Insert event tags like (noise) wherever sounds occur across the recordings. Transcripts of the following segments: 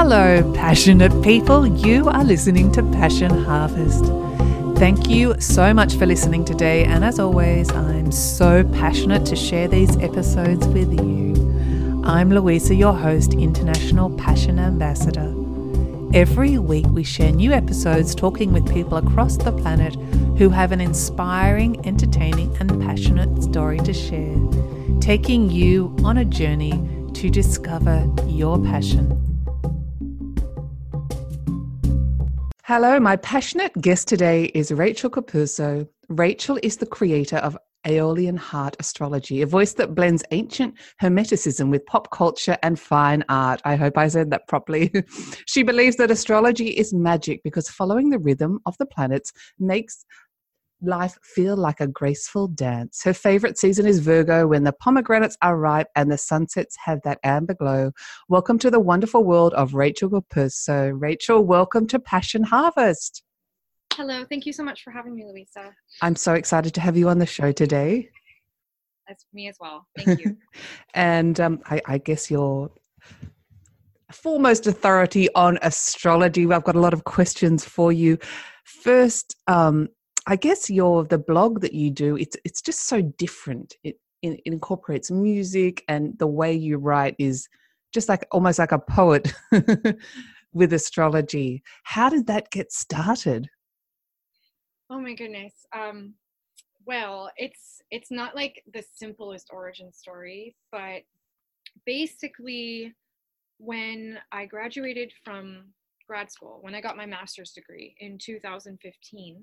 Hello, passionate people. You are listening to Passion Harvest. Thank you so much for listening today. And as always, I'm so passionate to share these episodes with you. I'm Louisa, your host, International Passion Ambassador. Every week, we share new episodes talking with people across the planet who have an inspiring, entertaining, and passionate story to share, taking you on a journey to discover your passion. Hello, my passionate guest today is Rachel Capuzzo. Rachel is the creator of Aeolian Heart Astrology, a voice that blends ancient Hermeticism with pop culture and fine art. I hope I said that properly. (laughs) she believes that astrology is magic because following the rhythm of the planets makes life feel like a graceful dance. Her favorite season is Virgo when the pomegranates are ripe and the sunsets have that amber glow. Welcome to the wonderful world of Rachel Capuzzo. Rachel, welcome to Passion Harvest. Hello, thank you so much for having me, Louisa. I'm so excited to have you on the show today. That's me as well. Thank you. (laughs) and um, I, I guess you're foremost authority on astrology. I've got a lot of questions for you. First, um, I guess your the blog that you do it's it's just so different. It, it incorporates music and the way you write is just like almost like a poet (laughs) with astrology. How did that get started? Oh my goodness. Um, well, it's it's not like the simplest origin story, but basically when I graduated from grad school, when I got my master's degree in 2015,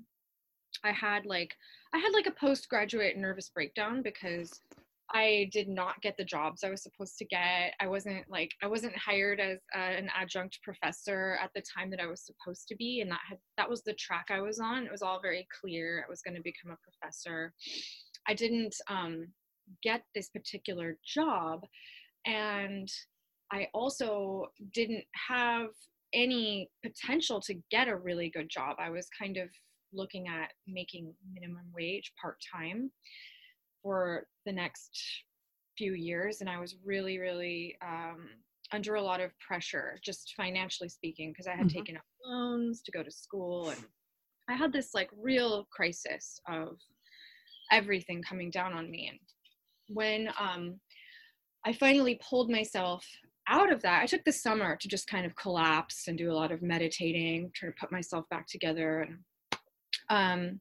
I had like I had like a postgraduate nervous breakdown because I did not get the jobs I was supposed to get. I wasn't like I wasn't hired as uh, an adjunct professor at the time that I was supposed to be, and that had that was the track I was on. It was all very clear. I was going to become a professor. I didn't um, get this particular job, and I also didn't have any potential to get a really good job. I was kind of looking at making minimum wage part time for the next few years. And I was really, really um, under a lot of pressure, just financially speaking, because I had mm-hmm. taken up loans to go to school. And I had this like real crisis of everything coming down on me. And when um, I finally pulled myself out of that, I took the summer to just kind of collapse and do a lot of meditating, try to put myself back together and um,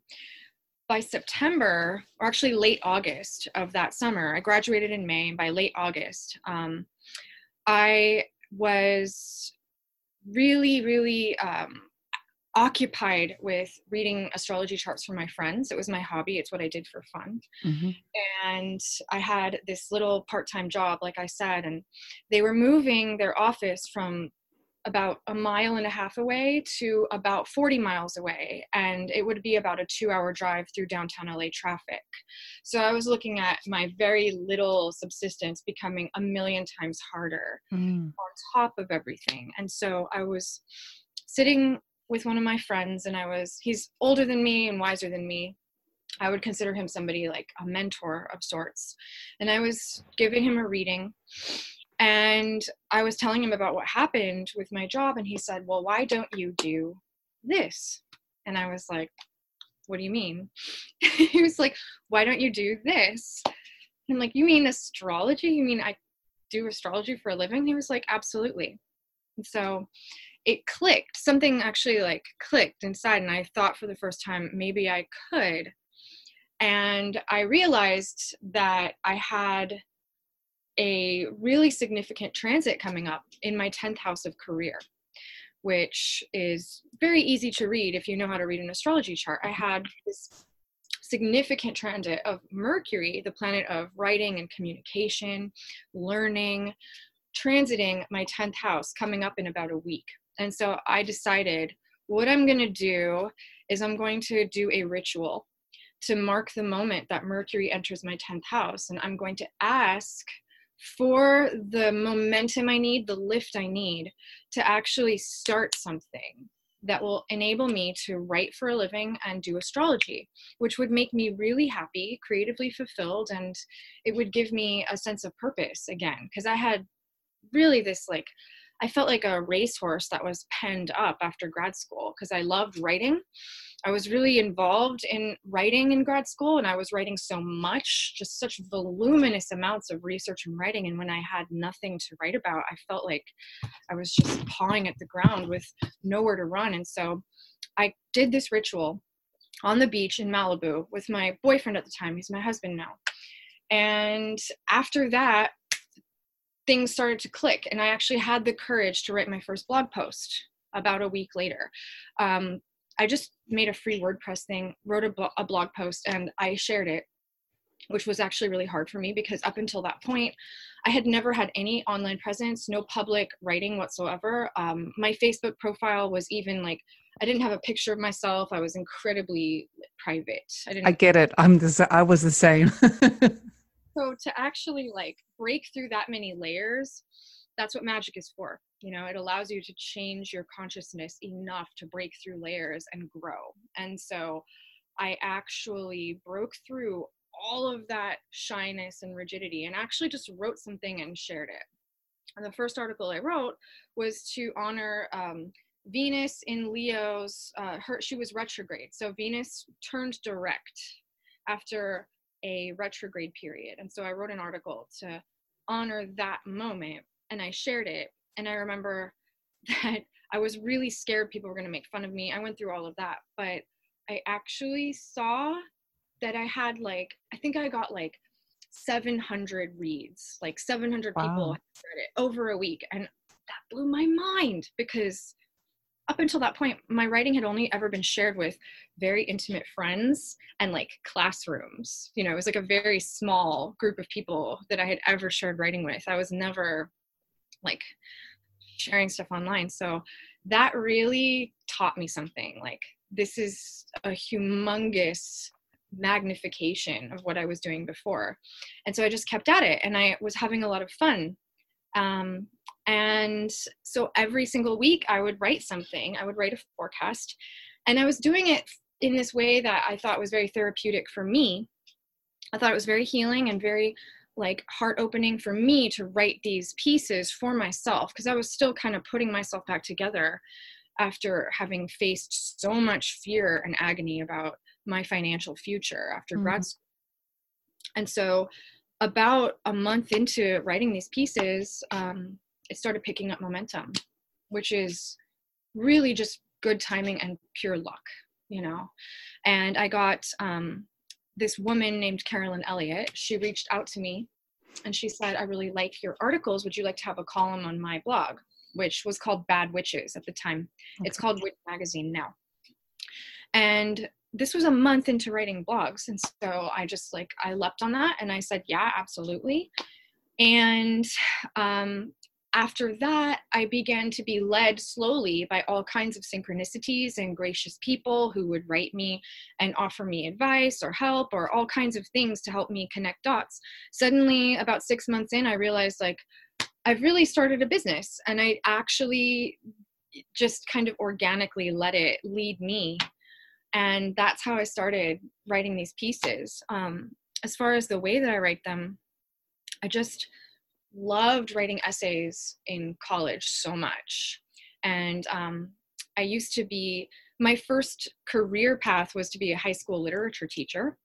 by September, or actually late August of that summer, I graduated in May. By late August, um, I was really, really um, occupied with reading astrology charts for my friends. It was my hobby, it's what I did for fun. Mm-hmm. And I had this little part time job, like I said, and they were moving their office from about a mile and a half away to about 40 miles away and it would be about a two hour drive through downtown la traffic so i was looking at my very little subsistence becoming a million times harder mm. on top of everything and so i was sitting with one of my friends and i was he's older than me and wiser than me I would consider him somebody like a mentor of sorts. And I was giving him a reading and I was telling him about what happened with my job, and he said, Well, why don't you do this? And I was like, What do you mean? (laughs) he was like, Why don't you do this? I'm like, You mean astrology? You mean I do astrology for a living? He was like, Absolutely. And so it clicked. Something actually like clicked inside, and I thought for the first time, maybe I could. And I realized that I had a really significant transit coming up in my 10th house of career, which is very easy to read if you know how to read an astrology chart. I had this significant transit of Mercury, the planet of writing and communication, learning, transiting my 10th house coming up in about a week. And so I decided what I'm going to do is I'm going to do a ritual to mark the moment that Mercury enters my 10th house. And I'm going to ask for the momentum I need, the lift I need to actually start something that will enable me to write for a living and do astrology, which would make me really happy, creatively fulfilled, and it would give me a sense of purpose again. Because I had really this like I felt like a racehorse that was penned up after grad school because I loved writing. I was really involved in writing in grad school and I was writing so much, just such voluminous amounts of research and writing. And when I had nothing to write about, I felt like I was just pawing at the ground with nowhere to run. And so I did this ritual on the beach in Malibu with my boyfriend at the time. He's my husband now. And after that, things started to click and i actually had the courage to write my first blog post about a week later. Um, i just made a free wordpress thing wrote a, a blog post and i shared it which was actually really hard for me because up until that point i had never had any online presence no public writing whatsoever. Um, my facebook profile was even like i didn't have a picture of myself. I was incredibly private. I didn't i get it. I'm the i was the same (laughs) so to actually like break through that many layers that's what magic is for you know? It allows you to change your consciousness enough to break through layers and grow. And so i actually broke through all of that shyness and rigidity and actually just wrote something and shared it. And the first article i wrote was to honor um, venus in leo's uh, her she was retrograde. So venus turned direct after a retrograde period. And so I wrote an article to honor that moment and I shared it. And I remember (laughs) that I was really scared people were going to make fun of me. I went through all of that, but I actually saw that I had like, I think I got like 700 reads, like 700 wow. people read it over a week. And that blew my mind because up until that point, my writing had only ever been shared with very intimate friends and like classrooms. You know, it was like a very small group of people that I had ever shared writing with. I was never like sharing stuff online. So that really taught me something. Like, this is a humongous magnification of what I was doing before. And so I just kept at it and I was having a lot of fun. Um, and so every single week I would write something, I would write a forecast. And I was doing it in this way that I thought was very therapeutic for me. I thought it was very healing and very like heart opening for me to write these pieces for myself because I was still kind of putting myself back together after having faced so much fear and agony about my financial future after mm-hmm. grad school. And so, about a month into writing these pieces, um, it started picking up momentum, which is really just good timing and pure luck, you know. And I got um, this woman named Carolyn Elliott. She reached out to me and she said, I really like your articles. Would you like to have a column on my blog? Which was called Bad Witches at the time. Okay. It's called Witch Magazine now. And this was a month into writing blogs. And so I just like, I leapt on that and I said, yeah, absolutely. And um, after that, I began to be led slowly by all kinds of synchronicities and gracious people who would write me and offer me advice or help or all kinds of things to help me connect dots. Suddenly, about six months in, I realized like I've really started a business and I actually just kind of organically let it lead me. And that's how I started writing these pieces. Um, as far as the way that I write them, I just loved writing essays in college so much. And um, I used to be, my first career path was to be a high school literature teacher.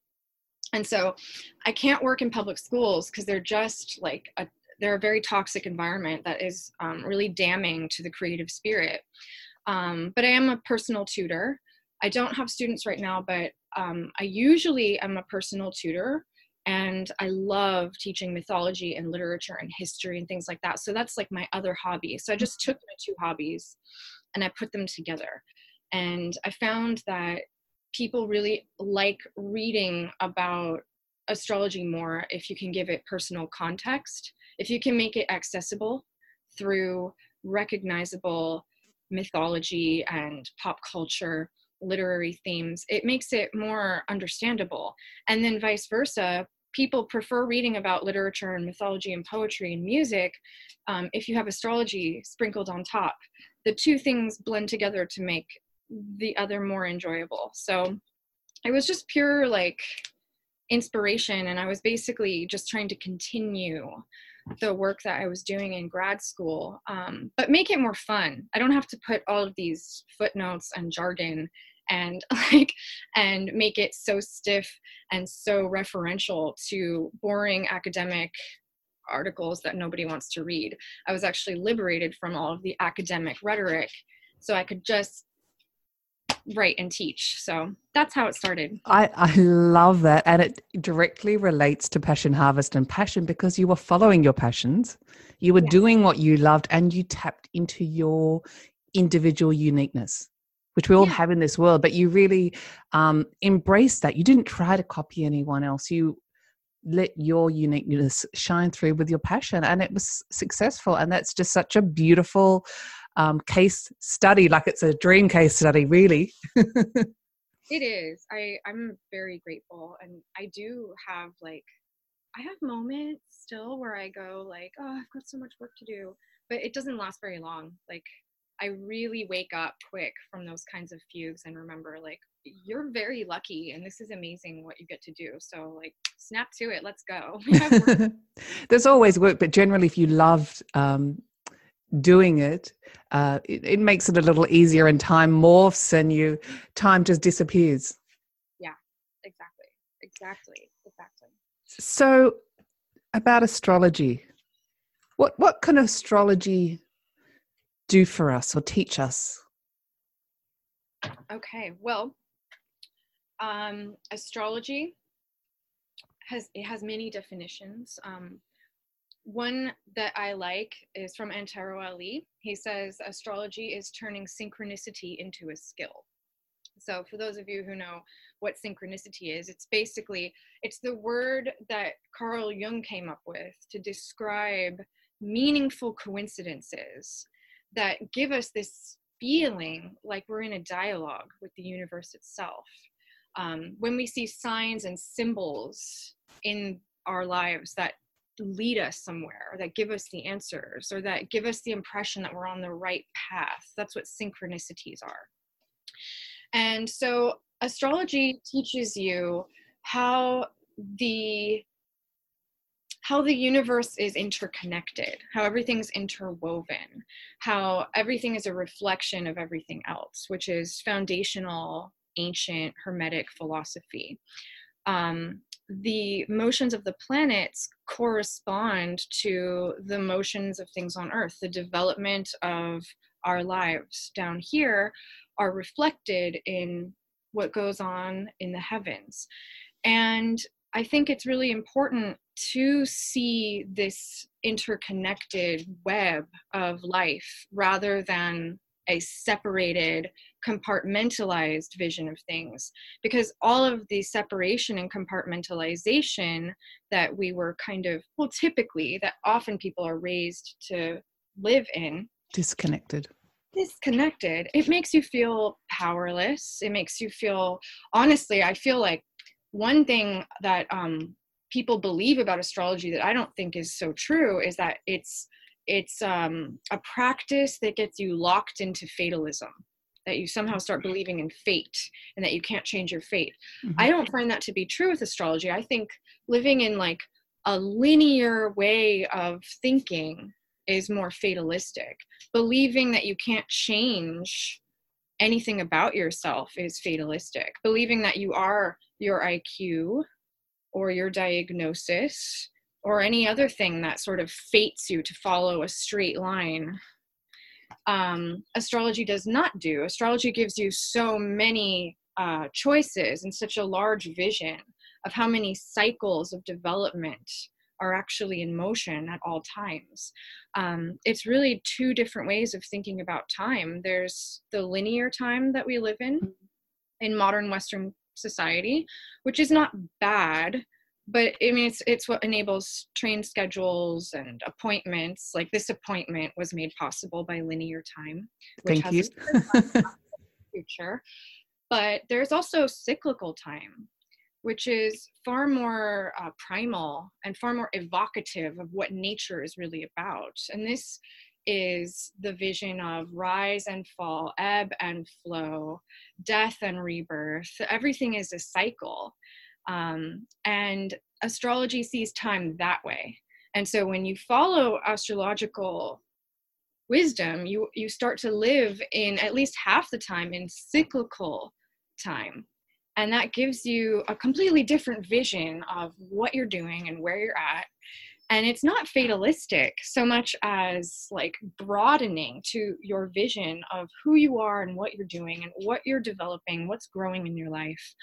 And so I can't work in public schools because they're just like a they're a very toxic environment that is um, really damning to the creative spirit. Um, but I am a personal tutor. I don't have students right now, but um, I usually am a personal tutor and I love teaching mythology and literature and history and things like that. So that's like my other hobby. So I just mm-hmm. took my two hobbies and I put them together. And I found that people really like reading about astrology more if you can give it personal context, if you can make it accessible through recognizable mythology and pop culture literary themes, it makes it more understandable. And then vice versa, people prefer reading about literature and mythology and poetry and music um, if you have astrology sprinkled on top. The two things blend together to make the other more enjoyable. So it was just pure like inspiration, and I was basically just trying to continue the work that I was doing in grad school, um, but make it more fun. I don't have to put all of these footnotes and jargon and (laughs) like and make it so stiff and so referential to boring academic articles that nobody wants to read. I was actually liberated from all of the academic rhetoric so I could just write and teach. So that's how it started. I, I love that. And it directly relates to Passion Harvest and passion because you were following your passions. You were doing what you loved and you tapped into your individual uniqueness, which we all yeah. have in this world. But you really um, embraced that. You didn't try to copy anyone else. You let your uniqueness shine through with your passion and it was successful and that's just such a beautiful um, case study like it's a dream case study really it is i i'm very grateful and i do have like i have moments still where i go like oh i've got so much work to do but it doesn't last very long like i really wake up quick from those kinds of fugues and remember like you're very lucky and this is amazing what you get to do so like snap to it let's go. (laughs) (laughs) There's always work but generally if you loved um, doing it, uh, it, it makes it a little easier and time morphs and you time just disappears. Yeah exactly exactly exactly. So about astrology. What what can astrology do for us or teach us okay well um, astrology has it has many definitions. Um, one that I like is from Antero Alli. He says astrology is turning synchronicity into a skill. So for those of you who know what synchronicity is, it's basically it's the word that Carl Jung came up with to describe meaningful coincidences that give us this feeling like we're in a dialogue with the universe itself. Um, when we see signs and symbols in our lives that lead us somewhere or that give us the answers or that give us the impression that we're on the right path that's what synchronicities are. And so astrology teaches you how the how the universe is interconnected, how everything's interwoven, how everything is a reflection of everything else, which is foundational ancient Hermetic philosophy. Um, the motions of the planets correspond to the motions of things on Earth. The development of our lives down here are reflected in what goes on in the heavens. And I think it's really important to see this interconnected web of life rather than a separated compartmentalized vision of things. Because all of the separation and compartmentalization that we were kind of well typically that often people are raised to live in disconnected. Disconnected. It makes you feel powerless. It makes you feel honestly i feel like one thing that um, people believe about astrology that i don't think is so true is that it's it's um, a practice that gets you locked into fatalism that you somehow start believing in fate and that you can't change your fate. Mm-hmm. I don't find that to be true with astrology. I think living in like a linear way of thinking is more fatalistic. Believing that you can't change anything about yourself is fatalistic. Believing that you are your IQ or your diagnosis or any other thing that sort of fates you to follow a straight line um, astrology does not do. Astrology gives you so many uh, choices and such a large vision of how many cycles of development are actually in motion at all times. Um, it's really two different ways of thinking about time. There's the linear time that we live in in modern Western society, which is not bad but I mean, it's it's what enables train schedules and appointments. Like this appointment was made possible by linear time, which Thank has you. (laughs) future. But there's also cyclical time, which is far more uh, primal and far more evocative of what nature is really about. And this is the vision of rise and fall, ebb and flow, death and rebirth. Everything is a cycle. Um, and astrology sees time that way. And so when you follow astrological wisdom, you you start to live in at least half the time in cyclical time. And that gives you a completely different vision of what you're doing and where you're at and it's not fatalistic so much as like broadening to your vision of who you are and what you're doing and what you're developing what's growing in your life.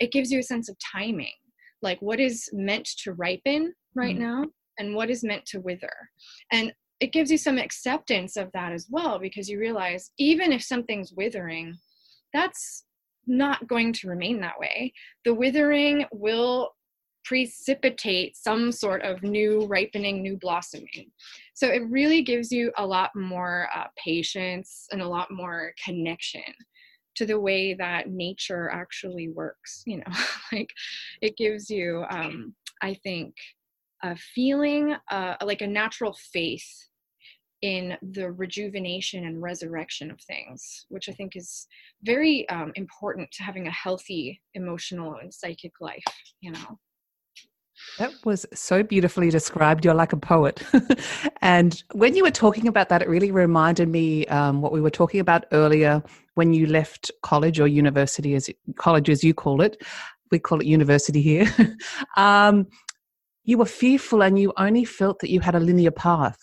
It gives you a sense of timing like what is meant to ripen right mm now and what is meant to wither. And it gives you some acceptance of that as well because you realize even if something's withering that's not going to remain that way. The withering will precipitate some sort of new ripening, new blossoming. So it really gives you a lot more uh, patience and a lot more connection to the way that nature actually works. You know, (laughs) like it gives you, um, I think, a feeling, uh, like a natural faith in the rejuvenation and resurrection of things, which I think is very um, important to having a healthy emotional and psychic life, you know. That was so beautifully described. You're like a poet. (laughs) and when you were talking about that, it really reminded me um, what we were talking about earlier when you left college or university, as college as you call it. We call it university here. (laughs) um, you were fearful and you only felt that you had a linear path.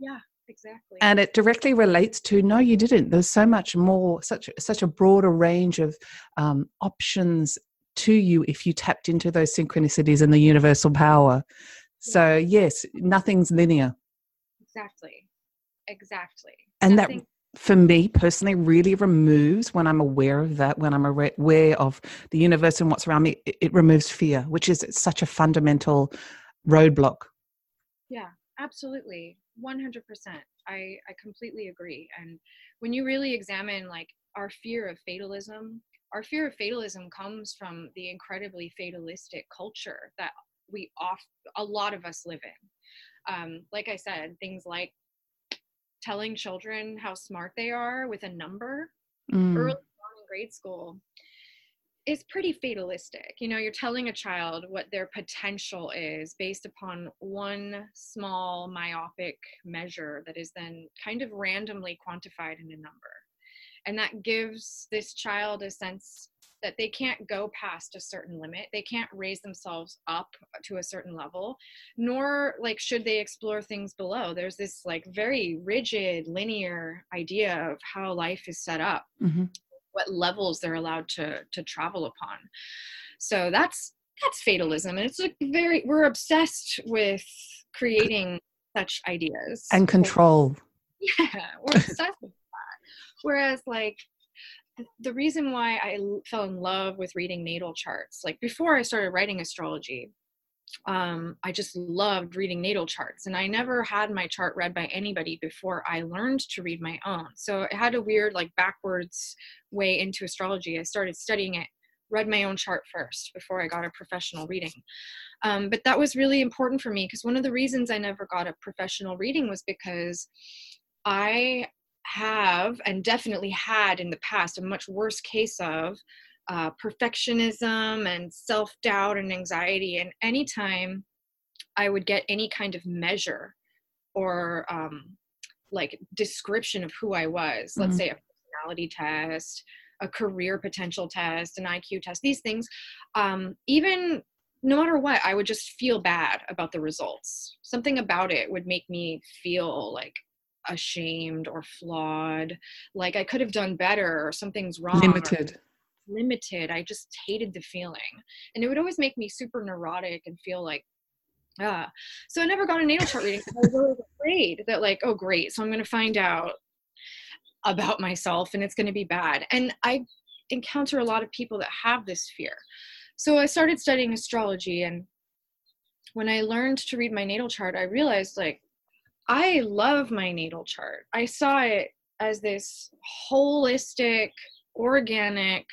Yeah, exactly. And it directly relates to no, you didn't. There's so much more, such such a broader range of um, options to you if you tapped into those synchronicities and the universal power. So, yes, nothing's linear. Exactly. Exactly. And Nothing- that for me personally really removes when i'm aware of that when i'm aware of the universe and what's around me it, it removes fear which is such a fundamental roadblock yeah absolutely 100% i i completely agree. And when you really examine like our fear of fatalism our fear of fatalism comes from the incredibly fatalistic culture that we off a lot of us live in. Um, like i said things like telling children how smart they are with a number. Mm. early on in grade school is pretty fatalistic. You know you're telling a child what their potential is based upon one small myopic measure that is then kind of randomly quantified in a number. And that gives this child a sense that they can't go past a certain limit. They can't raise themselves up to a certain level nor like should they explore things below. There's this like very rigid linear idea of how life is set up. Mm-hmm. What levels they're allowed to to travel upon. So that's that's fatalism and it's like very we're obsessed with creating such ideas. And control. (laughs) Yeah we're obsessed with that. Whereas, like, the reason why I fell in love with reading natal charts, like before I started writing astrology, um, I just loved reading natal charts. And I never had my chart read by anybody before I learned to read my own. So it had a weird, like, backwards way into astrology. I started studying it, read my own chart first before I got a professional reading. Um, but that was really important for me because one of the reasons I never got a professional reading was because I have and definitely had in the past a much worse case of uh, perfectionism and self doubt and anxiety. And anytime I would get any kind of measure or um, like description of who I was, mm-hmm. let's say a personality test, a career potential test, an IQ test, these things, um, even no matter what, I would just feel bad about the results. Something about it would make me feel like ashamed or flawed like i could have done better or something's wrong limited limited i just hated the feeling. And it would always make me super neurotic and feel like ah. So i never got a natal chart reading i was always afraid that like oh great so i'm going to find out about myself and it's going to be bad. And i encounter a lot of people that have this fear. So i started studying astrology and when i learned to read my natal chart i realized like I love my natal chart. I saw it as this holistic, organic,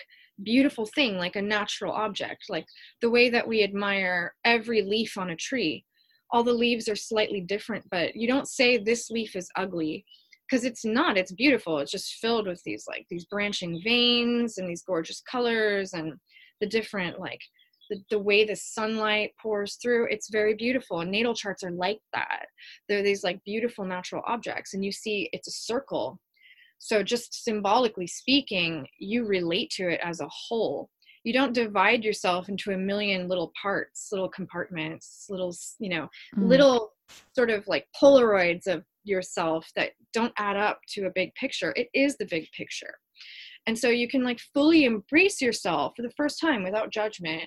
beautiful thing, like a natural object, like the way that we admire every leaf on a tree. All the leaves are slightly different, but you don't say this leaf is ugly because it's not. It's beautiful. It's just filled with these like these branching veins and these gorgeous colors and the different like the, the way the sunlight pours through it's very beautiful and natal charts are like that they're these like beautiful natural objects and you see it's a circle so just symbolically speaking you relate to it as a whole. You don't divide yourself into a million little parts little compartments little you know mm. little sort of like polaroids of yourself that don't add up to a big picture. It is the big picture. And so you can like fully embrace yourself for the first time without judgment.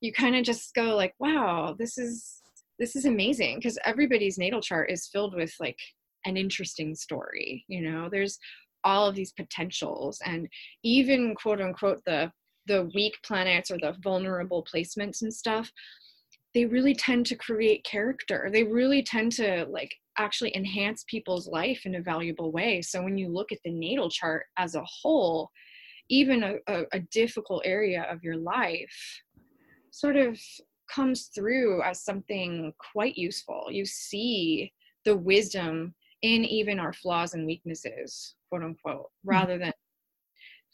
You kind of just go like wow this is this is amazing. Because everybody's natal chart is filled with like an interesting story you know? There's all of these potentials and even quote unquote the the weak planets or the vulnerable placements and stuff they really tend to create character. They really tend to like actually enhance people's life in a valuable way. So when you look at the natal chart as a whole even a, a, a difficult area of your life sort of comes through as something quite useful. You see the wisdom in even our flaws and weaknesses quote unquote mm-hmm. rather than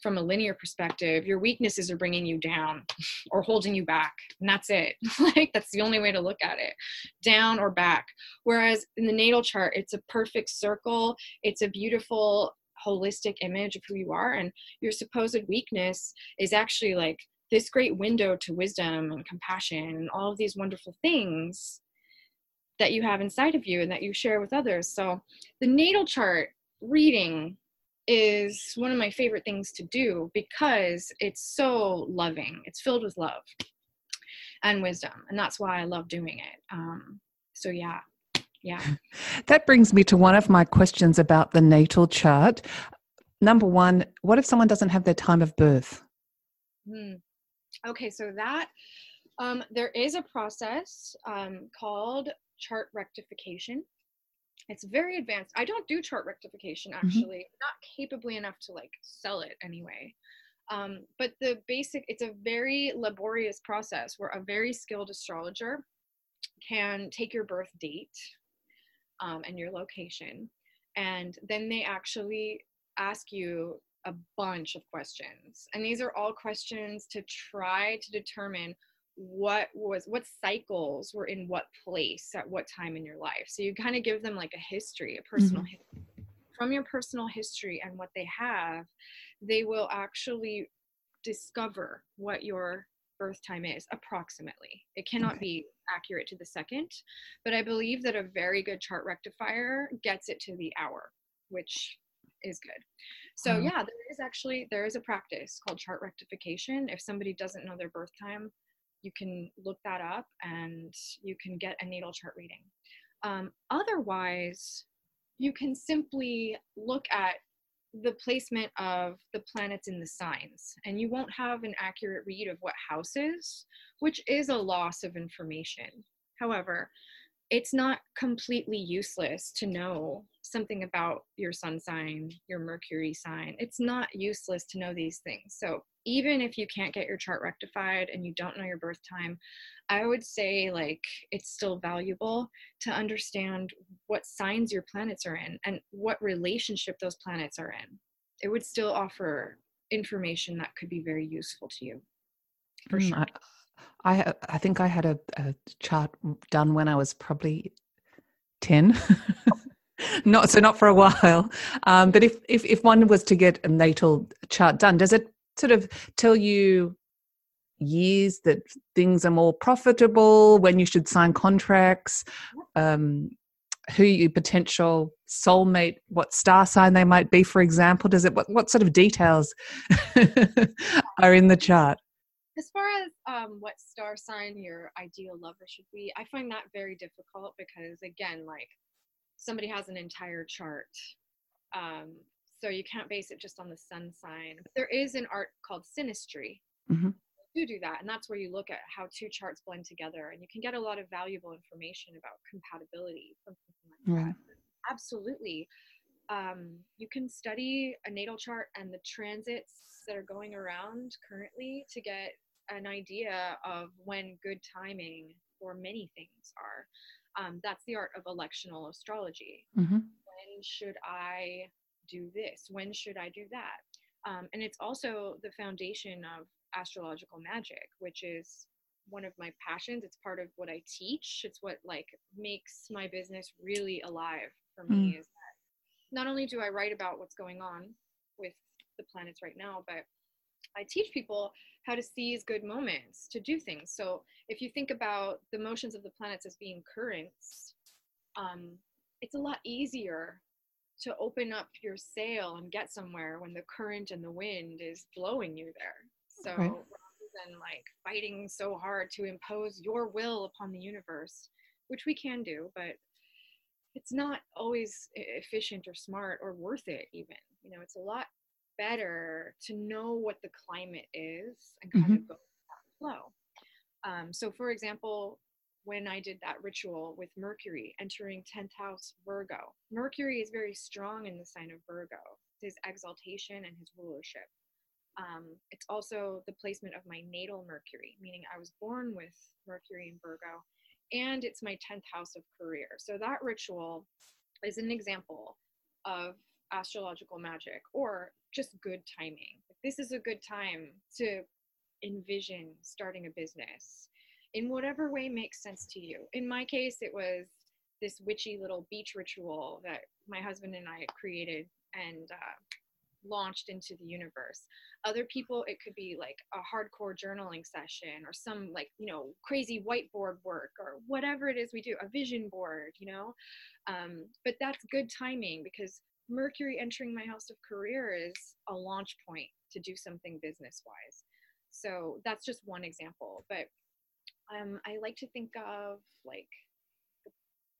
from a linear perspective, your weaknesses are bringing you down or holding you back. And that's it. (laughs) like, that's the only way to look at it down or back. Whereas in the natal chart, it's a perfect circle, it's a beautiful, holistic image of who you are. And your supposed weakness is actually like this great window to wisdom and compassion and all of these wonderful things that you have inside of you and that you share with others. So the natal chart reading is one of my favorite things to do because it's so loving. It's filled with love and wisdom, and that's why I love doing it. Um, so yeah, yeah. (laughs) That brings me to one of my questions about the natal chart. Number one, what if someone doesn't have their time of birth? Hmm. Okay, so that um, there is a process um, called chart rectification it's very advanced i don't do chart rectification mm-hmm. actually mm-hmm. not capably enough to like sell it anyway um, but the basic it's a very laborious process where a very skilled astrologer can take your birth date um, and your location and then they actually ask you a bunch of questions and these are all questions to try to determine what was what cycles were in what place at what time in your life so you kind of give them like a history a personal mm-hmm. history from your personal history and what they have they will actually discover what your birth time is approximately it cannot okay. be accurate to the second but i believe that a very good chart rectifier gets it to the hour which is good so mm-hmm. yeah there is actually there is a practice called chart rectification if somebody doesn't know their birth time you can look that up and you can get a natal chart reading. Um, otherwise, you can simply look at the placement of the planets in the signs, and you won't have an accurate read of what house is, which is a loss of information. However, it's not completely useless to know something about your sun sign, your Mercury sign. It's not useless to know these things. So even if you can't get your chart rectified and you don't know your birth time, I would say like it's still valuable to understand what signs your planets are in and what relationship those planets are in. It would still offer information that could be very useful to you. For mm, sure. I, I, I think I had a, a chart done when I was probably 10. (laughs) not so not for a while. Um, but if, if if one was to get a natal chart done does it sort of tell you years that things are more profitable when you should sign contracts um, who your potential soulmate what star sign they might be for example? Does it what, what sort of details (laughs) are in the chart as far as um, what star sign your ideal lover should be i find that very difficult because again like somebody has an entire chart um, so you can't base it just on the sun sign. But there is an art called synastry. Mm-hmm. You do that, and that's where you look at how two charts blend together, and you can get a lot of valuable information about compatibility from something like right. that. Absolutely. Um, you can study a natal chart and the transits that are going around currently to get an idea of when good timing for many things are. Um, that's the art of electional astrology. Mm-hmm. When should I do this? When should I do that? Um, and it's also the foundation of astrological magic, which is one of my passions. It's part of what I teach. It's what like makes my business really alive for me mm. is that not only do I write about what's going on with the planets right now, but I teach people how to seize good moments to do things. So if you think about the motions of the planets as being currents, um, it's a lot easier to open up your sail and get somewhere when the current and the wind is blowing you there. So right. rather than like fighting so hard to impose your will upon the universe, which we can do, but it's not always efficient or smart or worth it even. You know, it's a lot better to know what the climate is and kind mm-hmm. of go flow. Um, so, for example, when I did that ritual with Mercury entering 10th house Virgo, Mercury is very strong in the sign of Virgo, his exaltation and his rulership. Um, it's also the placement of my natal Mercury, meaning I was born with Mercury in Virgo, and it's my 10th house of career. So that ritual is an example of astrological magic or just good timing. This is a good time to envision starting a business in whatever way makes sense to you. In my case, it was this witchy little beach ritual that my husband and I created and uh, launched into the universe. Other people, it could be like a hardcore journaling session or some like, you know, crazy whiteboard work or whatever it is we do, a vision board, you know. Um, but that's good timing because Mercury entering my house of career is a launch point to do something business wise. So that's just one example. But um, I like to think of like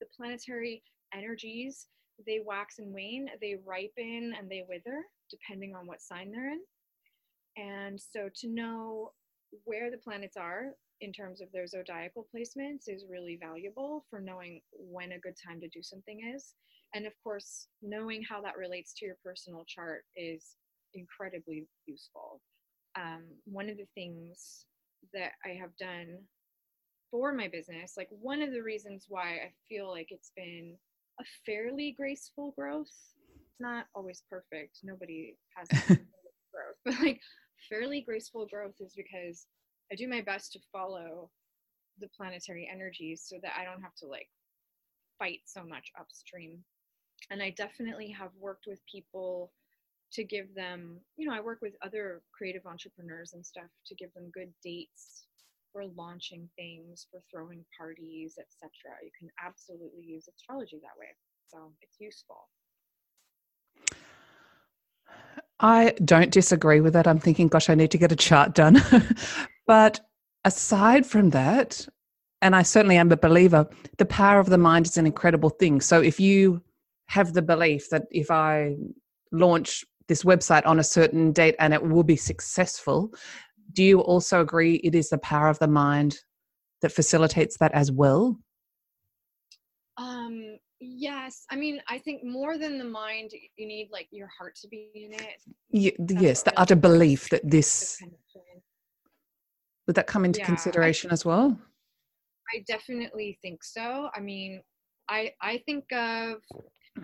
the, planetary energies. They wax and wane, they ripen and they wither depending on what sign they're in. And so to know where the planets are in terms of their zodiacal placements is really valuable for knowing when a good time to do something is. And of course, knowing how that relates to your personal chart is incredibly useful. Um, one of the things that I have done for my business, like one of the reasons why I feel like it's been a fairly graceful growth. It's not always perfect. Nobody has (laughs) growth, but like fairly graceful growth is because I do my best to follow the planetary energies so that I don't have to like fight so much upstream. And I definitely have worked with people to give them, you know, I work with other creative entrepreneurs and stuff to give them good dates for launching things, for throwing parties, etc. You can absolutely use astrology that way. So it's useful. I don't disagree with that. I'm thinking, gosh, I need to get a chart done. (laughs) but aside from that, and I certainly am a believer, the power of the mind is an incredible thing. So if you have the belief that if I launch this website on a certain date and it will be successful, do you also agree it is the power of the mind that facilitates that as well? Um, yes. I mean, I think more than the mind, you need like your heart to be in it. Yeah, yes, the utter belief that this. Would that come into yeah, consideration I, as well? I definitely think so. I mean, I I think of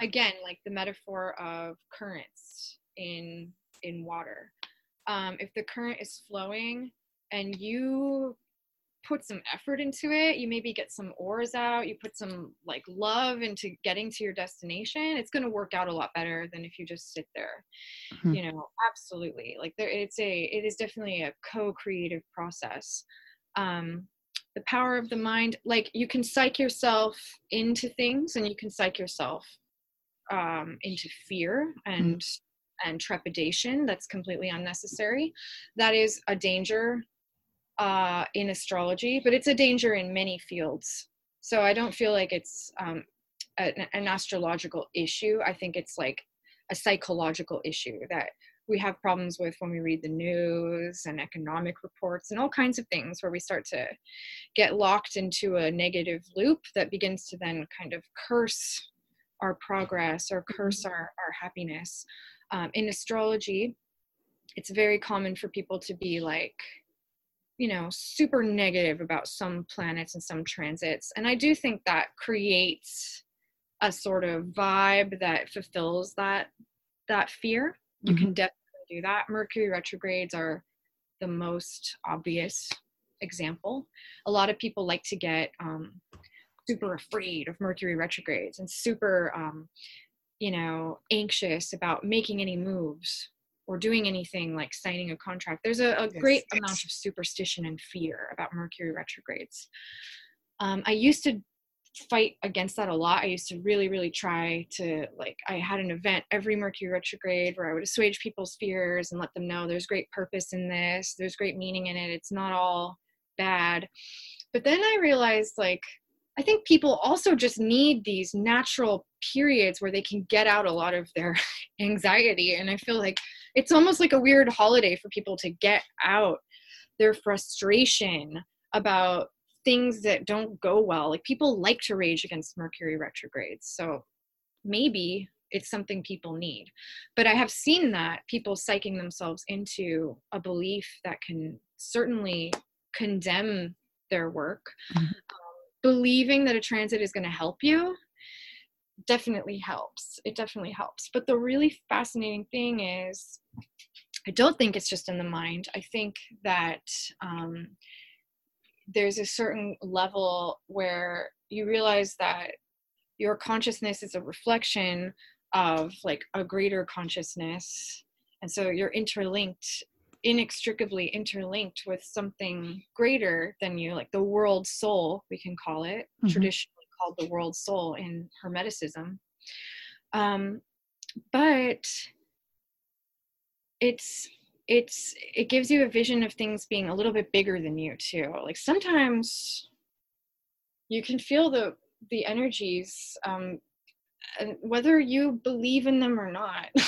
again like the metaphor of currents in in water um, if the current is flowing and you put some effort into it. You maybe get some oars out you put some like love into getting to your destination it's going to work out a lot better than if you just sit there. Mm-hmm. you know absolutely. Like there it's a it is definitely a co-creative process. Um the power of the mind like you can psych yourself into things and you can psych yourself um into fear and mm-hmm and trepidation. That's completely unnecessary. That is a danger uh, in astrology, but it's a danger in many fields. So I don't feel like it's um, an, an astrological issue. I think it's like a psychological issue that we have problems with when we read the news and economic reports and all kinds of things where we start to get locked into a negative loop that begins to then kind of curse our progress or curse our, our happiness um, in astrology, it's very common for people to be like, you know, super negative about some planets and some transits. And I do think that creates a sort of vibe that fulfills that that fear. You mm-hmm. can definitely do that. Mercury retrogrades are the most obvious example. A lot of people like to get um, super afraid of Mercury retrogrades and super, um, you know, anxious about making any moves or doing anything like signing a contract. There's a, a yes, great yes. amount of superstition and fear about Mercury retrogrades. Um, I used to fight against that a lot. I used to really, really try to like I had an event every Mercury retrograde where I would assuage people's fears and let them know there's great purpose in this, there's great meaning in it. It's not all bad. But then I realized like I think people also just need these natural periods where they can get out a lot of their (laughs) anxiety. And I feel like it's almost like a weird holiday for people to get out their frustration about things that don't go well. Like people like to rage against Mercury retrogrades. So maybe it's something people need. But I have seen that people psyching themselves into a belief that can certainly condemn their work. Mm-hmm. Um, believing that a transit is going to help you definitely helps. It definitely helps. But the really fascinating thing is, I don't think it's just in the mind. I think that um, there's a certain level where you realize that your consciousness is a reflection of like a greater consciousness and so you're interlinked inextricably interlinked with something greater than you like the world soul we can call it mm-hmm. traditionally called the world soul in hermeticism. Um, but it's it's it gives you a vision of things being a little bit bigger than you too. Like sometimes you can feel the the energies um whether you believe in them or not. (laughs)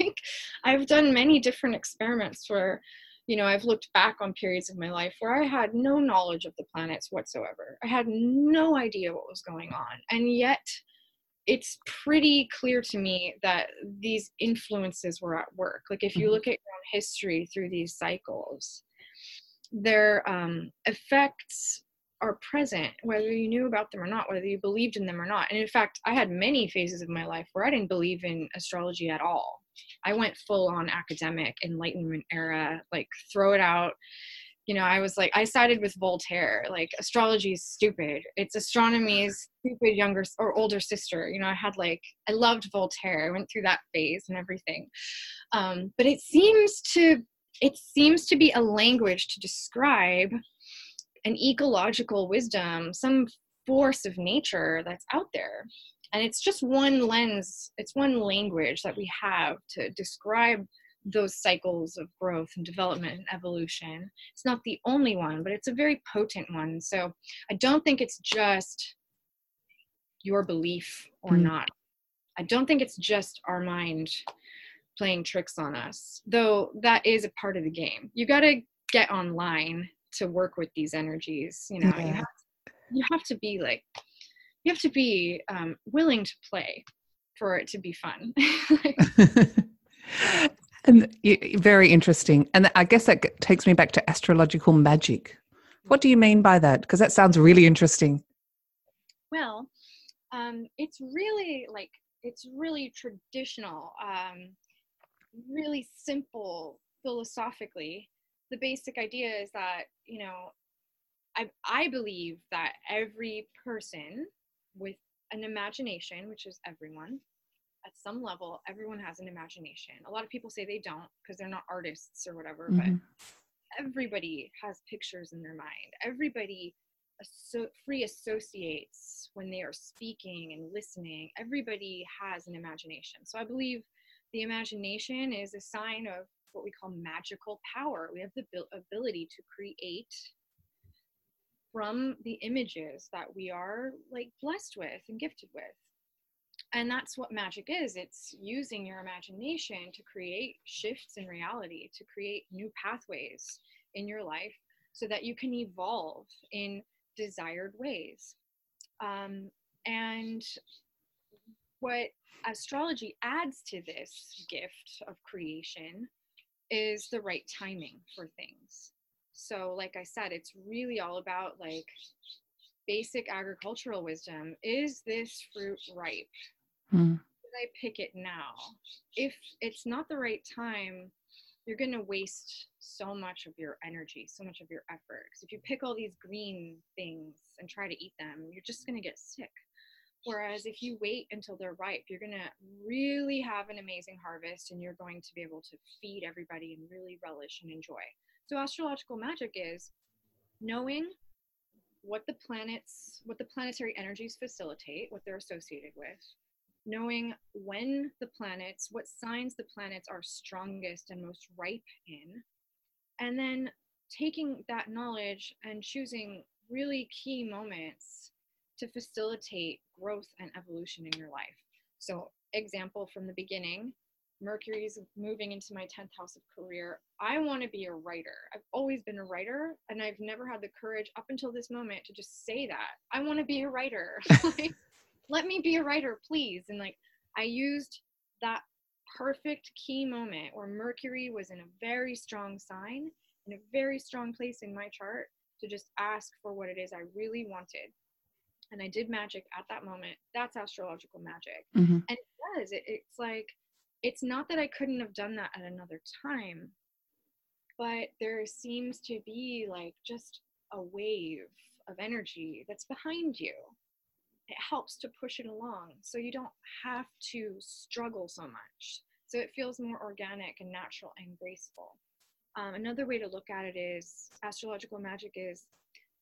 Like i've done many different experiments where you know i've looked back on periods of my life where i had no knowledge of the planets whatsoever i had no idea what was going on and yet it's pretty clear to me that these influences were at work. Like if you mm-hmm. look at your own history through these cycles, their um, effects are present, whether you knew about them or not, whether you believed in them or not. And in fact, I had many phases of my life where I didn't believe in astrology at all. I went full on academic enlightenment era, like throw it out you know, I was like, I sided with Voltaire. Like, astrology is stupid. It's astronomy's stupid younger or older sister. You know, I had like, I loved Voltaire. I went through that phase and everything. Um, but it seems to, it seems to be a language to describe an ecological wisdom, some force of nature that's out there. And it's just one lens, it's one language that we have to describe those cycles of growth and development and evolution. It's not the only one, but it's a very potent one. So I don't think it's just your belief or mm. not. I don't think it's just our mind playing tricks on us, though that is a part of the game. You got to get online to work with these energies. You know, yeah. you, have to, you have to be like, you have to be um, willing to play for it to be fun. (laughs) (laughs) And very interesting. And I guess that takes me back to astrological magic. What do you mean by that? Because that sounds really interesting. Well, um, it's really like it's really traditional, um, really simple philosophically. The basic idea is that you know, I I believe that every person with an imagination, which is everyone, at some level everyone has an imagination. A lot of people say they don't because they're not artists or whatever mm-hmm. but everybody has pictures in their mind. Everybody asso- free associates when they are speaking and listening. Everybody has an imagination. So i believe the imagination is a sign of what we call magical power. We have the ability to create from the images that we are like blessed with and gifted with. And that's what magic is. It's using your imagination to create shifts in reality to create new pathways in your life so that you can evolve in desired ways. Um, and what astrology adds to this gift of creation is the right timing for things so like i said it's really all about like basic agricultural wisdom is this fruit ripe Mm. I pick it now? If it's not the right time you're going to waste so much of your energy, so much of your effort. Because if you pick all these green things and try to eat them, you're just going to get sick. Whereas if you wait until they're ripe, you're going to really have an amazing harvest and you're going to be able to feed everybody and really relish and enjoy. So, astrological magic is knowing what the planets, what the planetary energies facilitate, what they're associated with, knowing when the planets, what signs the planets are strongest and most ripe in, and then taking that knowledge and choosing really key moments to facilitate growth and evolution in your life. So, example from the beginning Mercury's moving into my 10th house of career. I want to be a writer. I've always been a writer, and I've never had the courage up until this moment to just say that. I want to be a writer. (laughs) (laughs) like, let me be a writer, please. And like, I used that perfect key moment where Mercury was in a very strong sign, in a very strong place in my chart to just ask for what it is I really wanted. And I did magic at that moment. That's astrological magic. Mm-hmm. And it does. It, it's like, it's not that I couldn't have done that at another time, but there seems to be like just a wave of energy that's behind you it helps to push it along so you don't have to struggle so much. So it feels more organic and natural and graceful. Um, another way to look at it is astrological magic is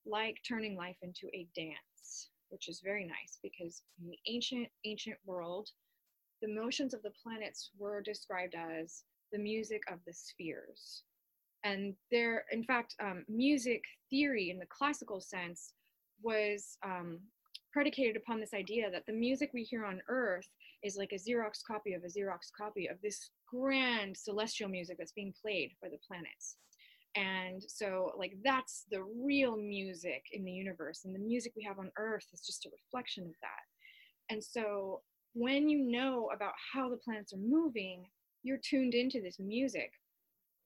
like turning life into a dance, which is very nice because in the ancient, ancient world, the motions of the planets were described as the music of the spheres. And there, in fact, um, music theory in the classical sense was um, predicated upon this idea that the music we hear on earth is like a xerox copy of a xerox copy of this grand celestial music that's being played by the planets and so like that's the real music in the universe and the music we have on earth is just a reflection of that and so when you know about how the planets are moving you're tuned into this music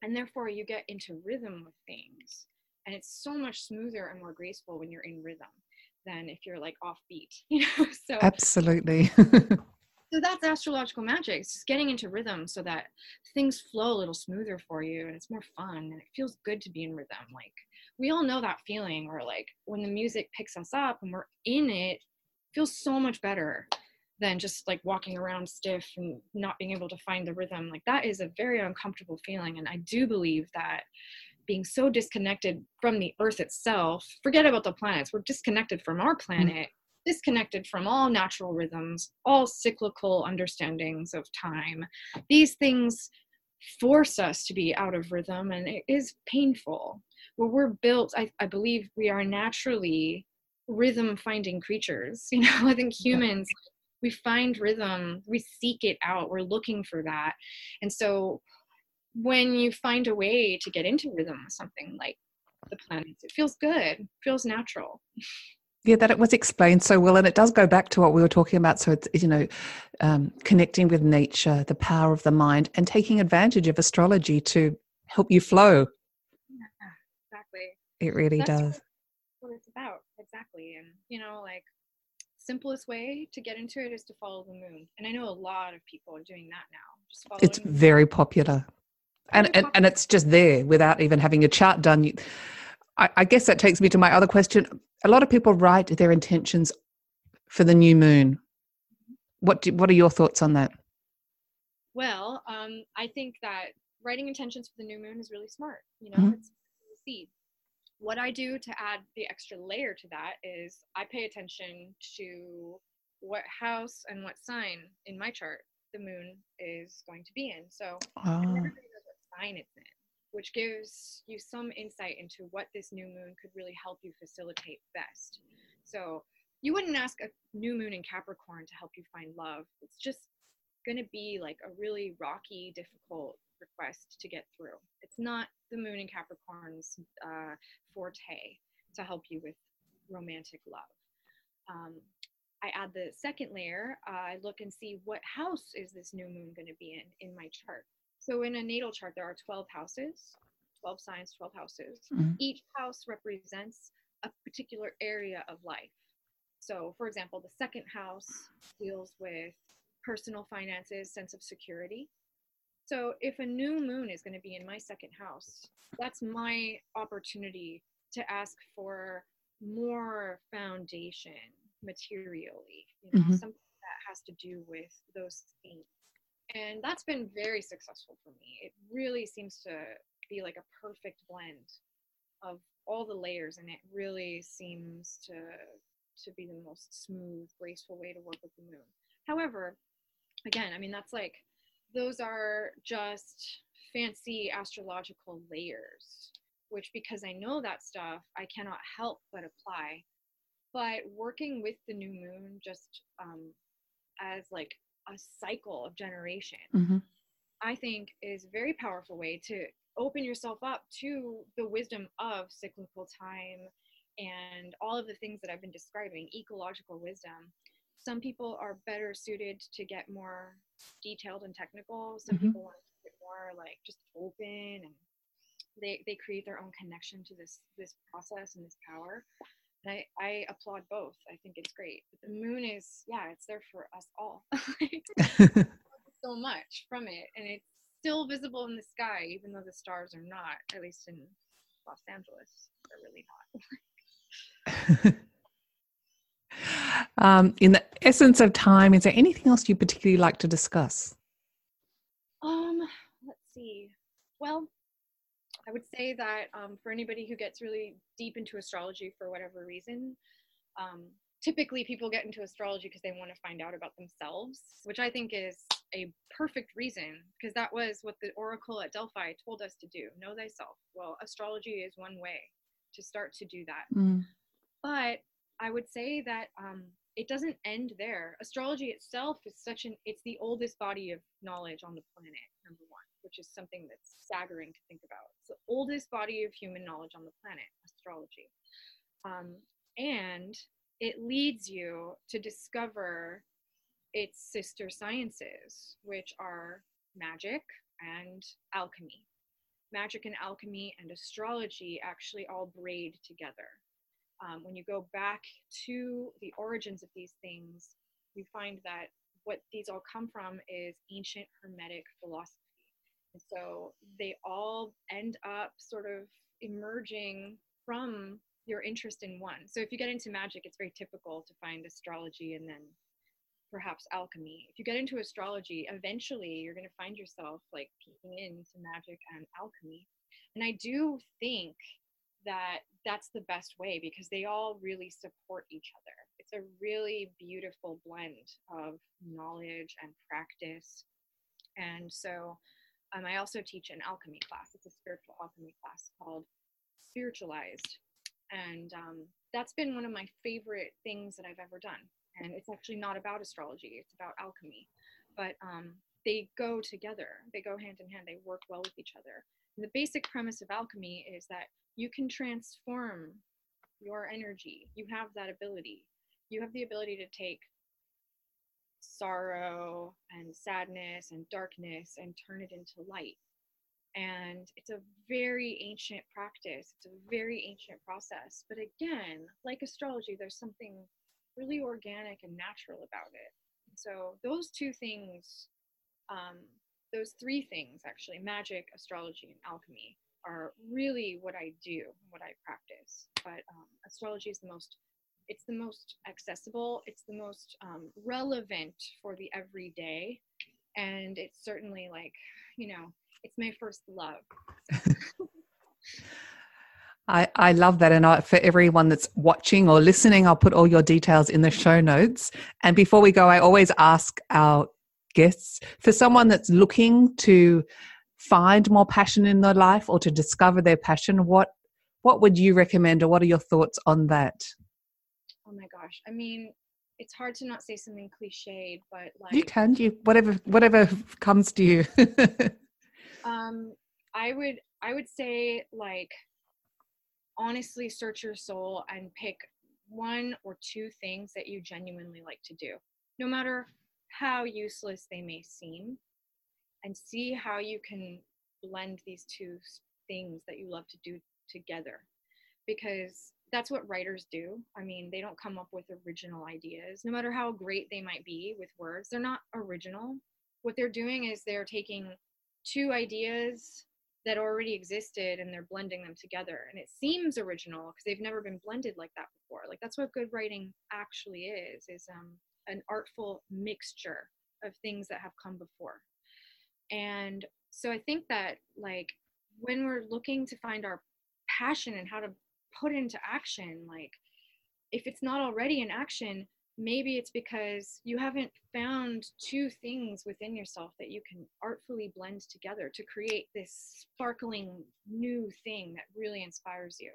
and therefore you get into rhythm with things and it's so much smoother and more graceful when you're in rhythm than if you're like offbeat, (laughs) you know? So absolutely. (laughs) so that's astrological magic. It's just getting into rhythm so that things flow a little smoother for you and it's more fun and it feels good to be in rhythm. Like we all know that feeling where like when the music picks us up and we're in it, it feels so much better than just like walking around stiff and not being able to find the rhythm. Like that is a very uncomfortable feeling. And I do believe that being so disconnected from the earth itself forget about the planets we're disconnected from our mm-hmm. planet. Disconnected from all natural rhythms all cyclical understandings of time. These things force us to be out of rhythm and it is painful. Well we're built I, I believe we are naturally rhythm finding creatures (laughs) you know i think humans we find rhythm we seek it out we're looking for that. And so when you find a way to get into rhythm with something like the planets, it feels good, feels natural. (laughs) Yeah, that it was explained so well, and it does go back to what we were talking about. So it's you know, um, connecting with nature, the power of the mind, and taking advantage of astrology to help you flow. Yeah, exactly. It really That's does. What it's about, exactly. And you know, like simplest way to get into it is to follow the moon. And I know a lot of people are doing that now. Just it's very popular and, and and it's just there without even having a chart done I, I guess that takes me to my other question a lot of people write their intentions for the new moon. What do, what are your thoughts on that? Well um, i think that writing intentions for the new moon is really smart you know mm-hmm. it's seed what i do to add the extra layer to that is i pay attention to what house and what sign in my chart the moon is going to be in. So oh everybody knows what sign it's in, which gives you some insight into what this new moon could really help you facilitate best. So you wouldn't ask a new moon in Capricorn to help you find love. It's just going to be like a really rocky, difficult request to get through. It's not the moon in Capricorn's uh, forte to help you with romantic love. Um, I add the second layer. Uh, I look and see what house is this new moon going to be in in my chart. So in a natal chart, there are 12 houses, 12 signs, 12 houses. Mm-hmm. Each house represents a particular area of life. So, for example, the second house deals with personal finances, sense of security. So if a new moon is going to be in my second house, that's my opportunity to ask for more foundation materially, you know, Mhm. something that has to do with those themes. And that's been very successful for me. It really seems to be like a perfect blend of all the layers and it really seems to to be the most smooth, graceful way to work with the moon. However, again, I mean that's like those are just fancy astrological layers, which because I know that stuff, I cannot help but apply. But working with the new moon just um, as like a cycle of generation, Mhm. I think is a very powerful way to open yourself up to the wisdom of cyclical time and all of the things that I've been describing, ecological wisdom. Some people are better suited to get more detailed and technical. Some Mhm. people want to keep it more like just open and they, they create their own connection to this this process and this power. And I, I applaud both. I think it's great. But the moon is, yeah, it's there for us all. (laughs) (laughs) so much from it and it's still visible in the sky even though the stars are not at least in los angeles they're really not (laughs) um, in the essence of time, is there anything else you particularly like to discuss? um let's see well i would say that um, for anybody who gets really deep into astrology for whatever reason um, typically people get into astrology because they want to find out about themselves which i think is a perfect reason because that was what the oracle at delphi told us to do know thyself. Well astrology is one way to start to do that. Mm. but i would say that um, it doesn't end there. Astrology itself is such an it's the oldest body of knowledge on the planet number which is something that's staggering to think about. It's the oldest body of human knowledge on the planet astrology. Um, and it leads you to discover its sister sciences which are magic and alchemy. Magic and alchemy and astrology actually all braid together. Um, when you go back to the origins of these things, you find that what these all come from is ancient Hermetic philosophy. And so they all end up sort of emerging from your interest in one. So if you get into magic, it's very typical to find astrology and then perhaps alchemy. If you get into astrology, eventually you're going to find yourself like peeking into magic and alchemy. And I do think that that's the best way because they all really support each other. It's a really beautiful blend of knowledge and practice. And so um, I also teach an alchemy class. It's a spiritual alchemy class called Spiritualized. And um, that's been one of my favorite things that I've ever done. And it's actually not about astrology, it's about alchemy. But um, they go together, they go hand in hand, they work well with each other. And the basic premise of alchemy is that you can transform your energy. You have that ability. You have the ability to take sorrow and sadness and darkness and turn it into light. And it's a very ancient practice, it's a very ancient process. But again, like astrology, there's something really organic and natural about it. So, those two things, um, those three things actually magic, astrology, and alchemy are really what I do, what I practice. But um, astrology is the most, it's the most accessible, it's the most um, relevant for the everyday, and it's certainly like, you know, it's my first love. (laughs) I, I love that. And I, for everyone that's watching or listening, I'll put all your details in the show notes. And before we go, I always ask our guests for someone that's looking to find more passion in their life or to discover their passion, what what would you recommend or what are your thoughts on that? Oh my gosh. I mean, it's hard to not say something cliched, but like You can, you whatever whatever comes to you. (laughs) um I would I would say like honestly search your soul and pick one or two things that you genuinely like to do. No matter how useless they may seem and see how you can blend these two things that you love to do together because that's what writers do. I mean, they don't come up with original ideas, no matter how great they might be with words. They're not original. What they're doing is they're taking two ideas that already existed and they're blending them together and it seems original because they've never been blended like that before like that's what good writing actually is is um, an artful mixture of things that have come before and so i think that like when we're looking to find our passion and how to put into action like if it's not already in action maybe it's because you haven't found two things within yourself that you can artfully blend together to create this sparkling new thing that really inspires you.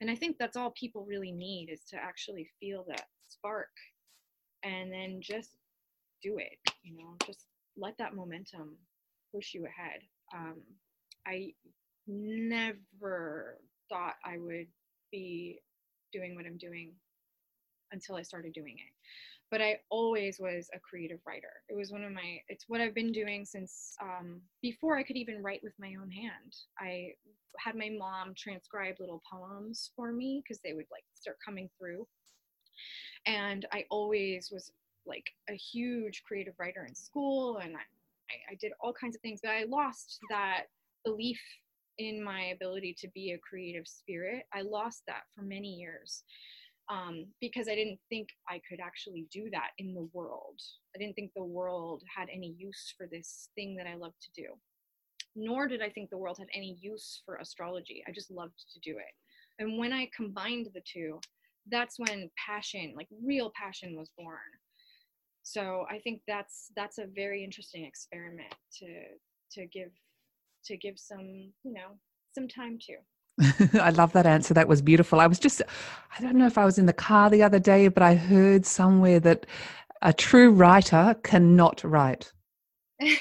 And i think that's all people really need is to actually feel that spark and then just do it you know just let that momentum push you ahead. Um, i never thought i would be doing what i'm doing until I started doing it. But I always was a creative writer. It was one of my, it's what I've been doing since um, before I could even write with my own hand. I had my mom transcribe little poems for me because they would like start coming through. And I always was like a huge creative writer in school and I, I, I did all kinds of things, but I lost that belief in my ability to be a creative spirit. I lost that for many years um, because I didn't think I could actually do that in the world. I didn't think the world had any use for this thing that I love to do. Nor did I think the world had any use for astrology. I just loved to do it. And when I combined the two, that's when passion, like real passion, was born. So I think that's that's a very interesting experiment to to give to give some you know some time to. (laughs) I love that answer. That was beautiful. I was just, I don't know if I was in the car the other day, but I heard somewhere that a true writer cannot write. (laughs) and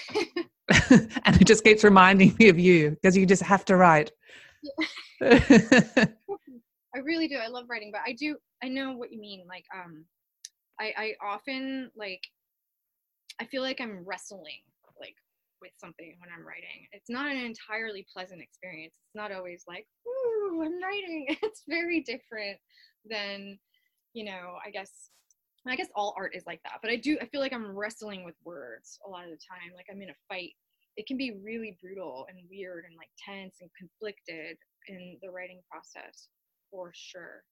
it just keeps reminding me of you because you just have to write. (laughs) I really do. I love writing, but I do, I know what you mean. Like, um, I, I often like, I feel like I'm wrestling like with something when I'm writing. It's not an entirely pleasant experience. It's not always like, ooh, I'm writing. (laughs) It's very different than, you know, I guess I guess all art is like that. But I do I feel like I'm wrestling with words a lot of the time. Like I'm in a fight. It can be really brutal and weird and like tense and conflicted in the writing process for sure.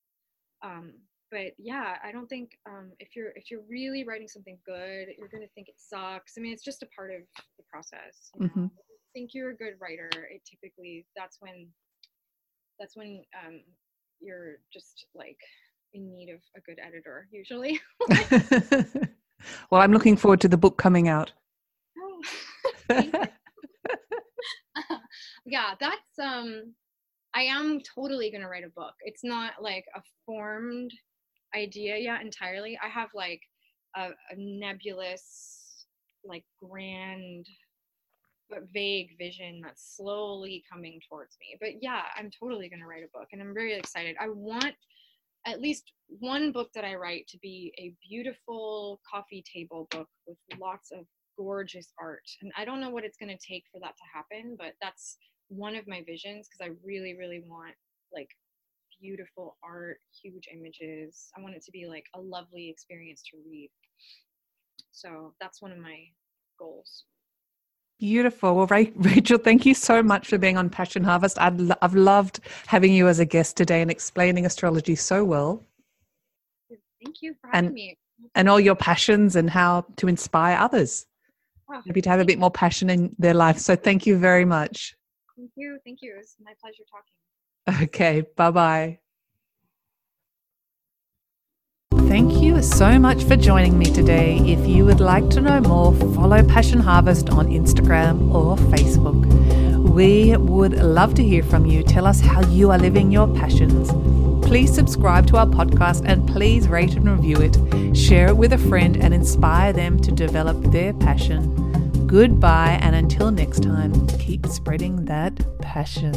Um, but yeah i don't think um, if you're if you're really writing something good you're going to think it sucks. I mean it's just a part of the process you mm-hmm. think you're a good writer it typically that's when that's when um, you're just like in need of a good editor usually. (laughs) (laughs) Well i'm looking forward to the book coming out. Oh, (laughs) yeah that's um I am totally going to write a book. It's not like a formed idea yet entirely. I have like a, a nebulous, like grand but vague vision that's slowly coming towards me. But yeah, I'm totally going to write a book and I'm very excited. I want at least one book that I write to be a beautiful coffee table book with lots of gorgeous art. And I don't know what it's going to take for that to happen, but that's one of my visions because I really, really want like beautiful art, huge images. I want it to be like a lovely experience to read. So that's one of my goals. Beautiful. Well, Rachel, thank you so much for being on Passion Harvest. i have loved having you as a guest today and explaining astrology so well. Thank you for having and, me. And all your passions and how to inspire others. Oh, Maybe to have a bit more passion in their life. So thank you very much. Thank you. Thank you. It was my pleasure talking. Okay, bye bye. Thank you so much for joining me today. If you would like to know more, follow Passion Harvest on Instagram or Facebook. We would love to hear from you. Tell us how you are living your passions. Please subscribe to our podcast and please rate and review it. Share it with a friend and inspire them to develop their passion. Goodbye, and until next time, keep spreading that passion.